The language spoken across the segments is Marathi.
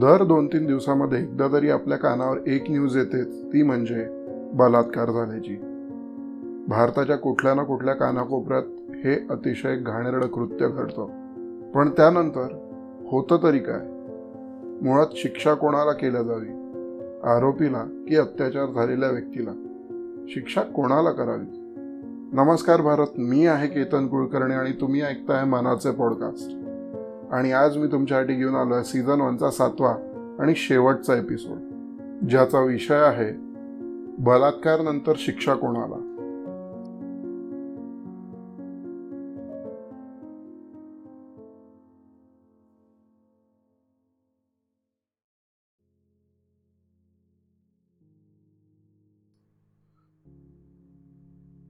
दर दोन तीन दिवसामध्ये एकदा तरी आपल्या कानावर एक न्यूज येतेच ती म्हणजे बलात्कार झाल्याची. भारताच्या कुठल्या ना कुठल्या कानाकोपऱ्यात हे अतिशय घाणेरडं कृत्य घडतं. पण त्यानंतर होतं तरी काय? मुळात शिक्षा कोणाला केल्या जावी? आरोपीला की अत्याचार झालेल्या व्यक्तीला? शिक्षा कोणाला करावी? नमस्कार भारत मी आहे केतन कुलकर्णी आणि तुम्ही ऐकताय मनाचे पॉडकास्ट आणि आज मी तुमच्यासाठी घेऊन आलो आहे सीझन वनचा सातवा आणि शेवटचा एपिसोड ज्याचा विषय आहे बलात्कार नंतर शिक्षा कोणाला?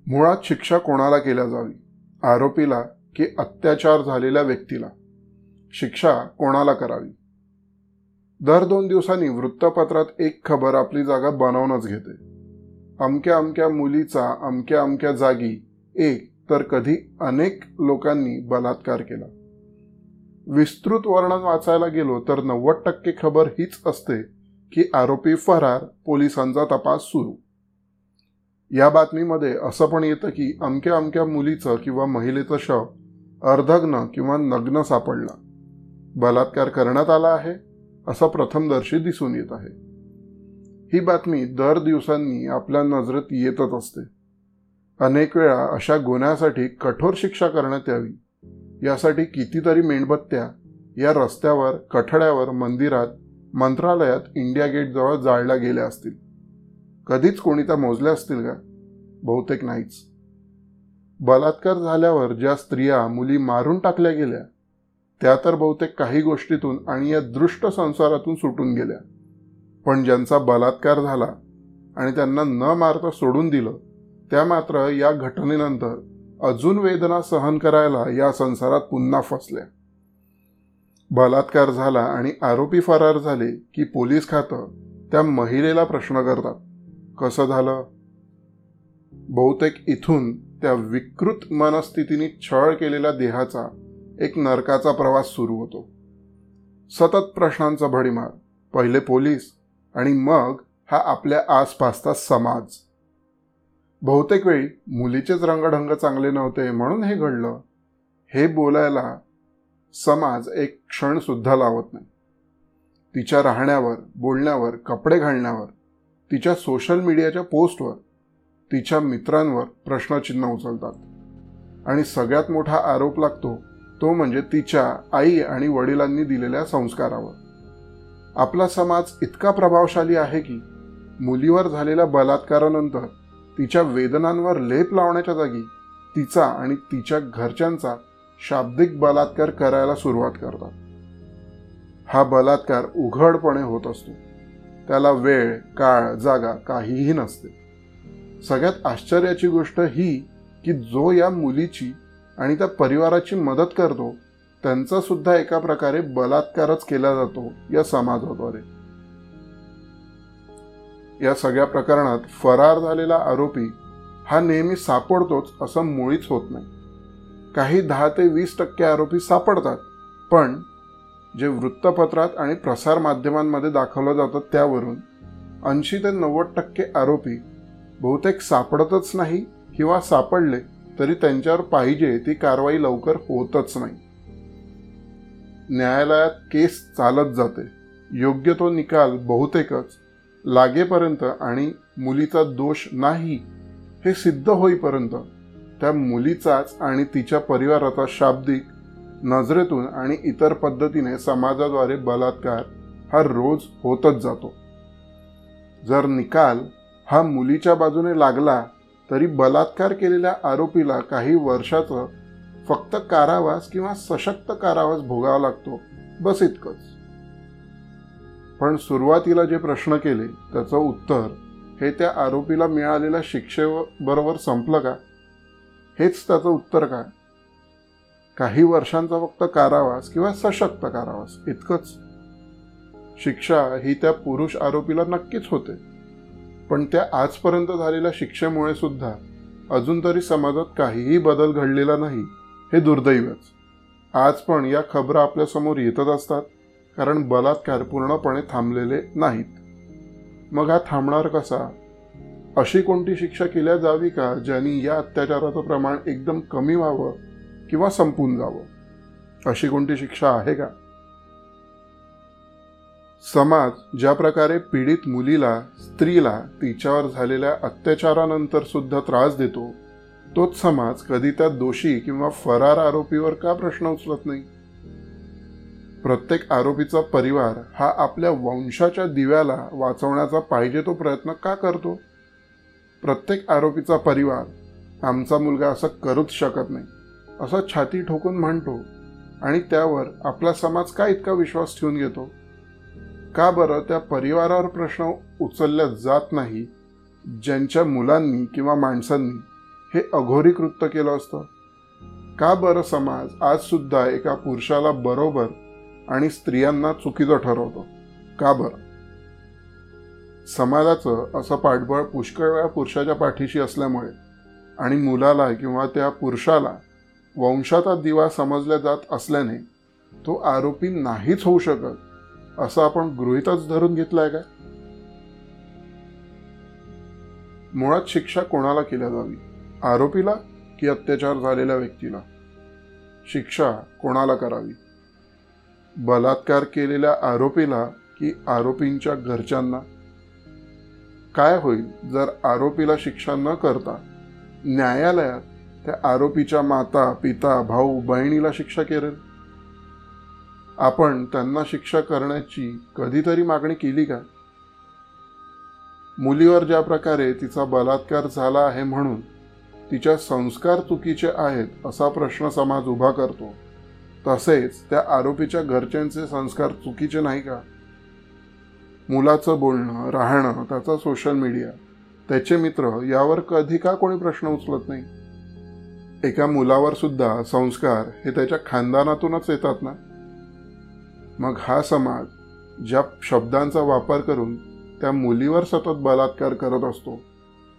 मुळात शिक्षा कोणाला केल्या जावी? आरोपीला की अत्याचार झालेल्या व्यक्तीला? शिक्षा कोणाला करावी? दर दोन दिवसांनी वृत्तपत्रात एक खबर आपली जागा बनवूनच घेते. अमक्या अमक्या मुलीचा अमक्या अमक्या जागी एक तर कधी अनेक लोकांनी बलात्कार केला. विस्तृत वर्णन वाचायला गेलो तर नव्वद टक्के खबर हीच असते की आरोपी फरार पोलिसांचा तपास सुरू. या बातमीमध्ये असं पण येतं की अमक्या अमक्या मुलीचं किंवा महिलेचं शव अर्धग्न किंवा नग्न सापडला. बलात्कार करण्यात आला आहे असा प्रथमदर्शी दिसून येत आहे. ही बातमी दर दिवसांनी आपल्या नजरेत येतच असते. अनेक वेळा अशा गुन्ह्यासाठी कठोर शिक्षा करण्यात यावी यासाठी कितीतरी मेणबत्त्या या रस्त्यावर कठड्यावर मंदिरात मंत्रालयात इंडिया गेटजवळ जाळल्या गेल्या असतील. कधीच कोणी त्या मोजल्या असतील का? बहुतेक नाहीच. बलात्कार झाल्यावर ज्या स्त्रिया मुली मारून टाकल्या गेल्या त्या तर बहुतेक काही गोष्टीतून आणि या दृष्ट संसारातून सुटून गेल्या. पण ज्यांचा बलात्कार झाला आणि त्यांना न मारता सोडून दिलं त्या मात्र या घटनेनंतर अजून वेदना सहन करायला या संसारात पुन्हा फसल्या. बलात्कार झाला आणि आरोपी फरार झाले की पोलीस खातं त्या महिलेला प्रश्न करतात कसं झालं? बहुतेक इथून त्या विकृत मनस्थितीने छळ केलेल्या देहाचा एक नरकाचा प्रवास सुरू होतो. सतत प्रश्नांचा भडीमार पहिले पोलीस आणि मग हा आपल्या आसपासचा समाज. बहुतेक वेळी मुलीचेच रंगढंग चांगले नव्हते म्हणून हे घडलं. हे बोलायला समाज एक क्षणसुद्धा लावत नाही. तिच्या राहण्यावर बोलण्यावर कपडे घालण्यावर तिच्या सोशल मीडियाच्या पोस्टवर तिच्या मित्रांवर प्रश्नचिन्ह उचलतात. आणि सगळ्यात मोठा आरोप लागतो तो म्हणजे तिच्या आई आणि वडिलांनी दिलेल्या संस्कारावर. आपला समाज इतका प्रभावशाली आहे की मुलीवर झालेल्या बलात्कारानंतर तिच्या वेदनांवर लेप लावण्याच्या जागी तिचा आणि तिच्या घरच्यांचा शाब्दिक बलात्कार करायला सुरुवात करतात. हा बलात्कार उघडपणे होत असतो. त्याला वेळ काळ जागा काहीही नसते. सगळ्यात आश्चर्याची गोष्ट ही की जो या मुलीची आणि त्या परिवाराची मदत करतो त्यांचा सुद्धा एका प्रकारे बलात्कारच केला जातो या समाजाद्वारे. या सगळ्या प्रकरणात फरार झालेला आरोपी हा नेहमी सापडतोच असं मुळीच होत नाही. काही दहा ते वीस टक्के आरोपी सापडतात पण जे वृत्तपत्रात आणि प्रसार माध्यमांमध्ये दाखवलं जातं त्यावरून ऐंशी ते नव्वद टक्के आरोपी बहुतेक सापडतच नाही किंवा सापडले तरी त्यांच्यावर पाहिजे ती कारवाई लवकर होतच नाही. न्यायालयात केस चालत जाते. योग्य तो निकाल बहुतेकच लागेपर्यंत आणि मुलीचा दोष नाही हे सिद्ध होईपर्यंत त्या मुलीचाच आणि तिच्या परिवाराचा शाब्दिक नजरेतून आणि इतर पद्धतीने समाजाद्वारे बलात्कार हा रोज होतच जातो. जर निकाल हा मुलीच्या बाजूने लागला तरी बलात्कार केलेल्या आरोपीला काही वर्षाचं फक्त कारावास किंवा सशक्त कारावास भोगावा लागतो बस इतकंच. पण सुरुवातीला जे प्रश्न केले त्याचं उत्तर हे त्या आरोपीला मिळालेल्या शिक्षेबरोबर संपलं का? हेच त्याचं उत्तर काय? काही वर्षांचा फक्त कारावास किंवा सशक्त कारावास इतकंच. शिक्षा ही त्या पुरुष आरोपीला नक्कीच होते. पण त्या आजपर्यंत झालेल्या शिक्षेमुळे सुद्धा अजून तरी समाजात काहीही बदल घडलेला नाही हे दुर्दैवच. आज पण या खबरं आपल्यासमोर येतच असतात कारण बलात्कार पूर्णपणे थांबलेले नाहीत. मग हा थांबणार कसा? अशी कोणती शिक्षा केल्या जावी का ज्यांनी या अत्याचाराचं प्रमाण एकदम कमी व्हावं किंवा संपून जावं? अशी कोणती शिक्षा आहे का? समाज ज्या प्रकारे पीडित मुलीला स्त्रीला तिच्यावर झालेल्या अत्याचारानंतर सुद्धा त्रास देतो तोच समाज कधी त्या दोषी किंवा फरार आरोपीवर का प्रश्न उचलत नाही? प्रत्येक आरोपीचा परिवार हा आपल्या वंशाच्या दिव्याला वाचवण्याचा पाहिजे तो प्रयत्न का करतो? प्रत्येक आरोपीचा परिवार आमचा मुलगा असं करूच शकत नाही असं छाती ठोकून म्हणतो आणि त्यावर आपला समाज का इतका विश्वास ठेवून घेतो? का बरं त्या परिवारावर प्रश्न उचलल्या जात नाही ज्यांच्या मुलांनी किंवा माणसांनी हे अघोरी कृत्य केलं असतं? का बरं समाज आज सुद्धा एका पुरुषाला बरोबर आणि स्त्रियांना चुकीचं ठरवतो? का बरं? समाजाचं असं पाठबळ पुष्कळ वेळा पुरुषाच्या पाठीशी असल्यामुळे आणि मुलाला किंवा त्या पुरुषाला वंशाचा दिवा समजल्या जात असल्याने तो आरोपी नाहीच होऊ शकत. असं आपण गृहितच धरून घेतलंय का मुळात शिक्षा कोणाला केल्या जावी? आरोपीला की अत्याचार झालेल्या व्यक्तीला? शिक्षा कोणाला करावी? बलात्कार केलेल्या आरोपीला की आरोपींच्या घरच्यांना? काय होईल जर आरोपीला शिक्षा न करता न्यायालयात त्या आरोपीच्या माता पिता भाऊ बहिणीला शिक्षा करेल आपण त्यांना शिक्षा करण्याची कधीतरी मागणी केली का? मुलीवर ज्या प्रकारे तिचा बलात्कार झाला आहे म्हणून तिच्या संस्कार चुकीचे आहेत असा प्रश्न समाज उभा करतो. तसेच त्या आरोपीच्या घरच्यांचे संस्कार चुकीचे नाही का? मुलाचं बोलणं राहणं त्याचा सोशल मीडिया त्याचे मित्र यावर कधी का कोणी प्रश्न उचलत नाही? एका मुलावर सुद्धा संस्कार हे त्याच्या खानदानातूनच येतात ना? मग हा समाज ज्या शब्दांचा वापर करून त्या मुलीवर सतत बलात्कार करत असतो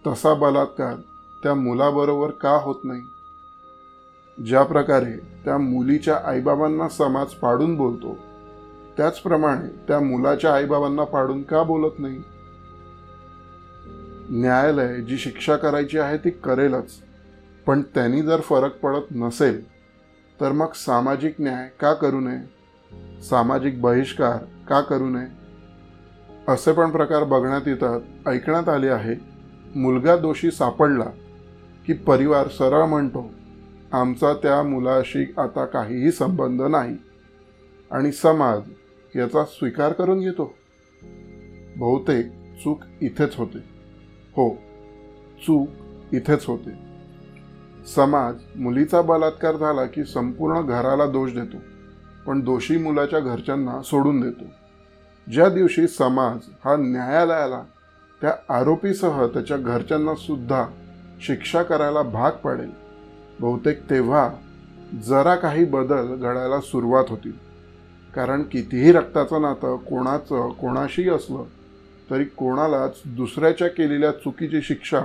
तसा बलात्कार त्या मुलाबरोबर का होत नाही? ज्या प्रकारे त्या मुलीच्या आईबाबांना समाज पाडून बोलतो त्याचप्रमाणे त्या मुलाच्या आईबाबांना पाडून का बोलत नाही? न्यायालय जी शिक्षा करायची आहे ती करेलच पण त्यांनी जर फरक पडत नसेल तर मग सामाजिक न्याय का करू नये? सामाजिक बहिष्कार का करू नये? असे पण प्रकार बघण्यात येतात ऐकण्यात आले आहे. मुलगा दोषी सापडला की परिवार सरळ म्हणतो आमचा त्या मुलाशी आता काहीही संबंध नाही आणि समाज याचा स्वीकार करून घेतो. बहुतेक चूक इथेच होते. हो चूक इथेच होते. समाज मुलीचा बलात्कार झाला की संपूर्ण घराला दोष देतो. पण दोषी मुलाच्या घरच्यांना सोडून देतो. ज्या दिवशी समाज हा न्यायालयाला त्या आरोपीसह त्याच्या घरच्यांना सुद्धा शिक्षा करायला भाग पाडेल बहुतेक तेव्हा जरा काही बदल घडायला सुरुवात होतील. कारण कितीही रक्ताचं नातं कोणाचं कोणाशी असलं तरी कोणालाच दुसऱ्याच्या केलेल्या चुकीची शिक्षा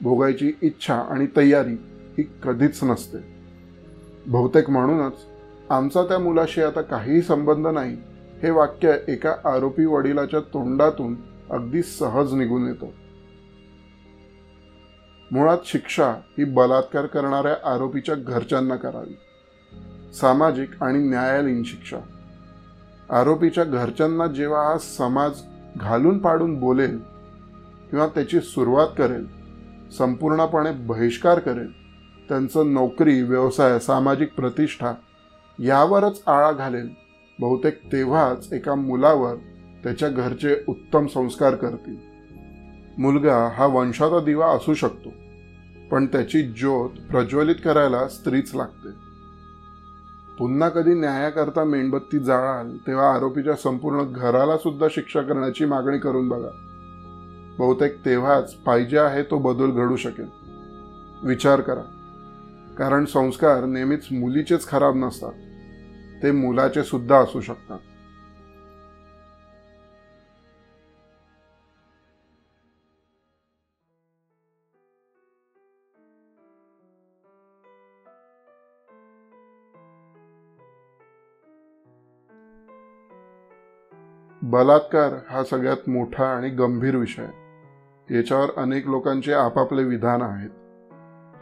भोगायची इच्छा आणि तयारी ही कधीच नसते. बहुतेक म्हणूनच आमचा त्या मुलाशी आता काहीही संबंध नाही हे वाक्य एका आरोपी वडिलाच्या तोंडातून अगदी सहज निघून येतो. मुळात शिक्षा ही बलात्कार करणाऱ्या आरोपीच्या घरच्यांना करावी. सामाजिक आणि न्यायालयीन शिक्षा. आरोपीच्या घरच्यांना जेव्हा हा समाज घालून पाडून बोलेल किंवा त्याची सुरुवात करेल संपूर्णपणे बहिष्कार करेल त्यांचं नोकरी व्यवसाय सामाजिक प्रतिष्ठा यावरच आळा घालेल. बहुतेक तेव्हाच एका मुलावर त्याच्या घरचे उत्तम संस्कार करतील. मुलगा हा वंशाचा दिवा असू शकतो पण त्याची ज्योत प्रज्वलित करायला स्त्रीच लागते. पुन्हा कधी न्यायाकरता मेणबत्ती जाळाल तेव्हा आरोपीच्या संपूर्ण घराला सुद्धा शिक्षा करण्याची मागणी करून बघा. बहुतेक तेव्हाच पाहिजे आहे तो बदल घडू शकेल. विचार करा. कारण संस्कार नेहमीच मुलीचेच खराब नसतात. ते मुलाचे सुद्धा असू शकतात. बलात्कार हा सगळ्यात मोठा आणि गंभीर विषय. याच्यावर अनेक लोकांचे आपापले विधान आहेत.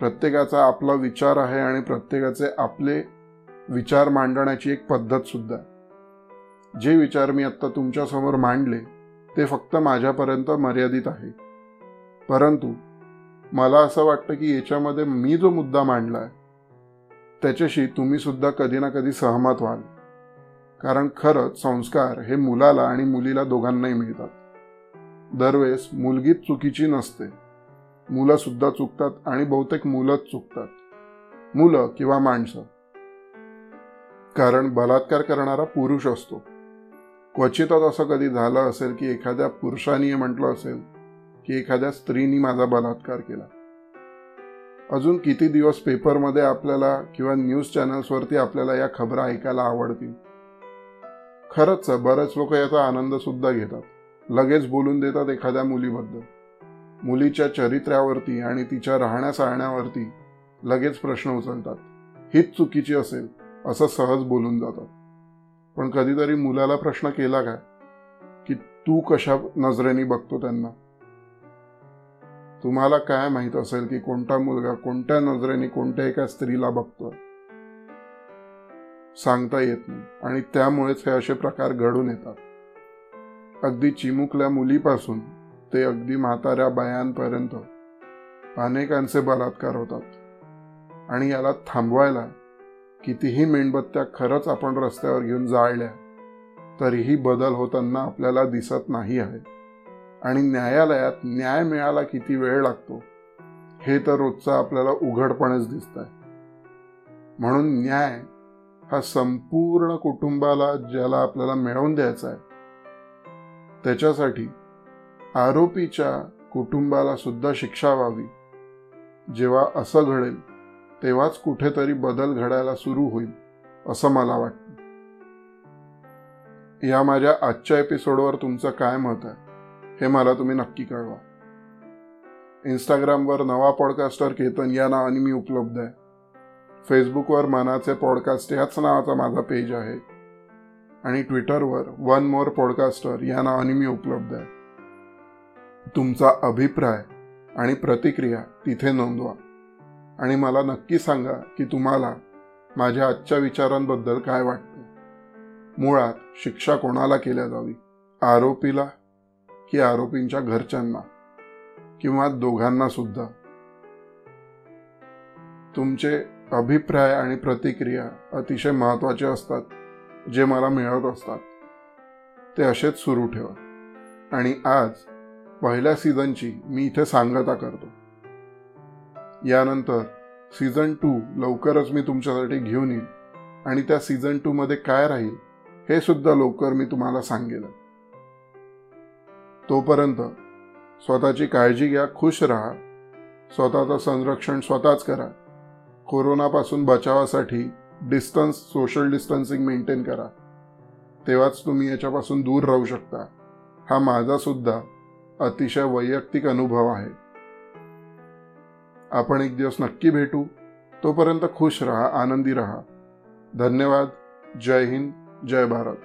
प्रत्येकाचा आपला विचार आहे आणि प्रत्येकाचे आपले विचार मांडण्याची एक पद्धत सुद्धा आहे. जे विचार मी आत्ता तुमच्यासमोर मांडले ते फक्त माझ्यापर्यंत मर्यादित आहे परंतु मला असं वाटतं की याच्यामध्ये मी जो मुद्दा मांडला आहे त्याच्याशी तुम्ही सुद्धा कधी ना कधी सहमत व्हाल. कारण खरंच संस्कार हे मुलाला आणि मुलीला दोघांनाही मिळतात. दरवेळेस मुलगीच चुकीची नसते. मुलं सुद्धा चुकतात आणि बहुतेक मुलंच चुकतात. मुलं किंवा माणसं. कारण बलात्कार करणारा पुरुष असतो. क्वचितच असं कधी झालं असेल की एखाद्या पुरुषाने म्हटलं असेल की एखाद्या स्त्रीनी माझा बलात्कार केला. अजून किती दिवस पेपरमध्ये आपल्याला किंवा न्यूज चॅनल्सवरती आपल्याला या खबरा ऐकायला आवडतील? खरंच बरेच लोक याचा आनंद सुद्धा घेतात. लगेच बोलून देतात एखाद्या मुलीबद्दल. मुलीच्या चरित्र्यावरती आणि तिच्या राहण्यासाहण्यावरती लगेच प्रश्न उचलतात. हीच चुकीची असेल असं सहज बोलून जातात. पण कधीतरी मुलाला प्रश्न केला काय? की तू कशा नजरेने बघतो त्यांना? तुम्हाला काय माहीत असेल की कोणता मुलगा कोणत्या नजरेने कोणत्या एका स्त्रीला बघतोय? सांगता येत नाही आणि त्यामुळेच हे असे प्रकार घडून येतात. अगदी चिमुकल्या मुलीपासून ते अगदी म्हाताऱ्या बायांपर्यंत अनेकांचे बलात्कार होतात. आणि याला थांबवायला कितीही मेणबत्त्या खरंच आपण रस्त्यावर घेऊन जाळल्या तरीही बदल होताना आपल्याला दिसत नाही आहे आणि न्यायालयात न्याय मिळायला किती वेळ लागतो हे तर रोजचा आपल्याला उघडपणेच दिसत आहे म्हणून न्याय हा संपूर्ण कुटुंबाला ज्याला आपल्याला मिळवून द्यायचा आहे त्याच्यासाठी आरोपीच्या कुटुंबाला सुद्धा शिक्षा व्हावी. जेव्हा असं घडेल तेव्हाच कुठेतरी बदल घडायला सुरू होईल असं मला वाटतं. या माझ्या आजच्या एपिसोडवर तुमचं काय मत आहे हे मला तुम्ही नक्की कळवा. इंस्टाग्रामवर नवा पॉडकास्टर केतन या नावाने मी उपलब्ध आहे. फेसबुकवर मनाचे पॉडकास्ट याच नावाचा माझा पेज आहे. आणि ट्विटरवर वन मोर पॉडकास्टर या नावाने मी उपलब्ध आहे. तुमचा अभिप्राय आणि प्रतिक्रिया तिथे नोंदवा. आणि मला नक्की सांगा की तुम्हाला माझ्या आजच्या विचारांबद्दल काय वाटतं. मुळात शिक्षा कोणाला केल्या जावी? आरोपीला की आरोपींच्या घरच्यांना? किंवा दोघांना सुद्धा? तुमचे अभिप्राय आणि प्रतिक्रिया अतिशय महत्त्वाचे असतात जे मला मिळत असतात. ते असेच सुरू ठेवा. आणि आज पहिल्या सीझनची मी इथे सांगता करतो. यानंतर सीझन टू लवकरच मी तुमच्यासाठी घेऊन येईल आणि त्या सीझन टू मध्ये काय राहील हे सुद्धा लवकर मी तुम्हाला सांगेल. तोपर्यंत स्वतःची काळजी घ्या खुश राहा. स्वतःचं संरक्षण स्वतःच करा. कोरोनापासून बचावासाठी डिस्टन्स सोशल डिस्टन्सिंग मेंटेन करा. तेव्हाच तुम्ही याच्यापासून दूर राहू शकता. हा माझा सुद्धा अतिशय वैयक्तिक अनुभव आहे. आपण एक दिवस नक्की भेटू. तोपर्यंत खुश रहा आनंदी रहा. धन्यवाद. जय हिंद. जय भारत.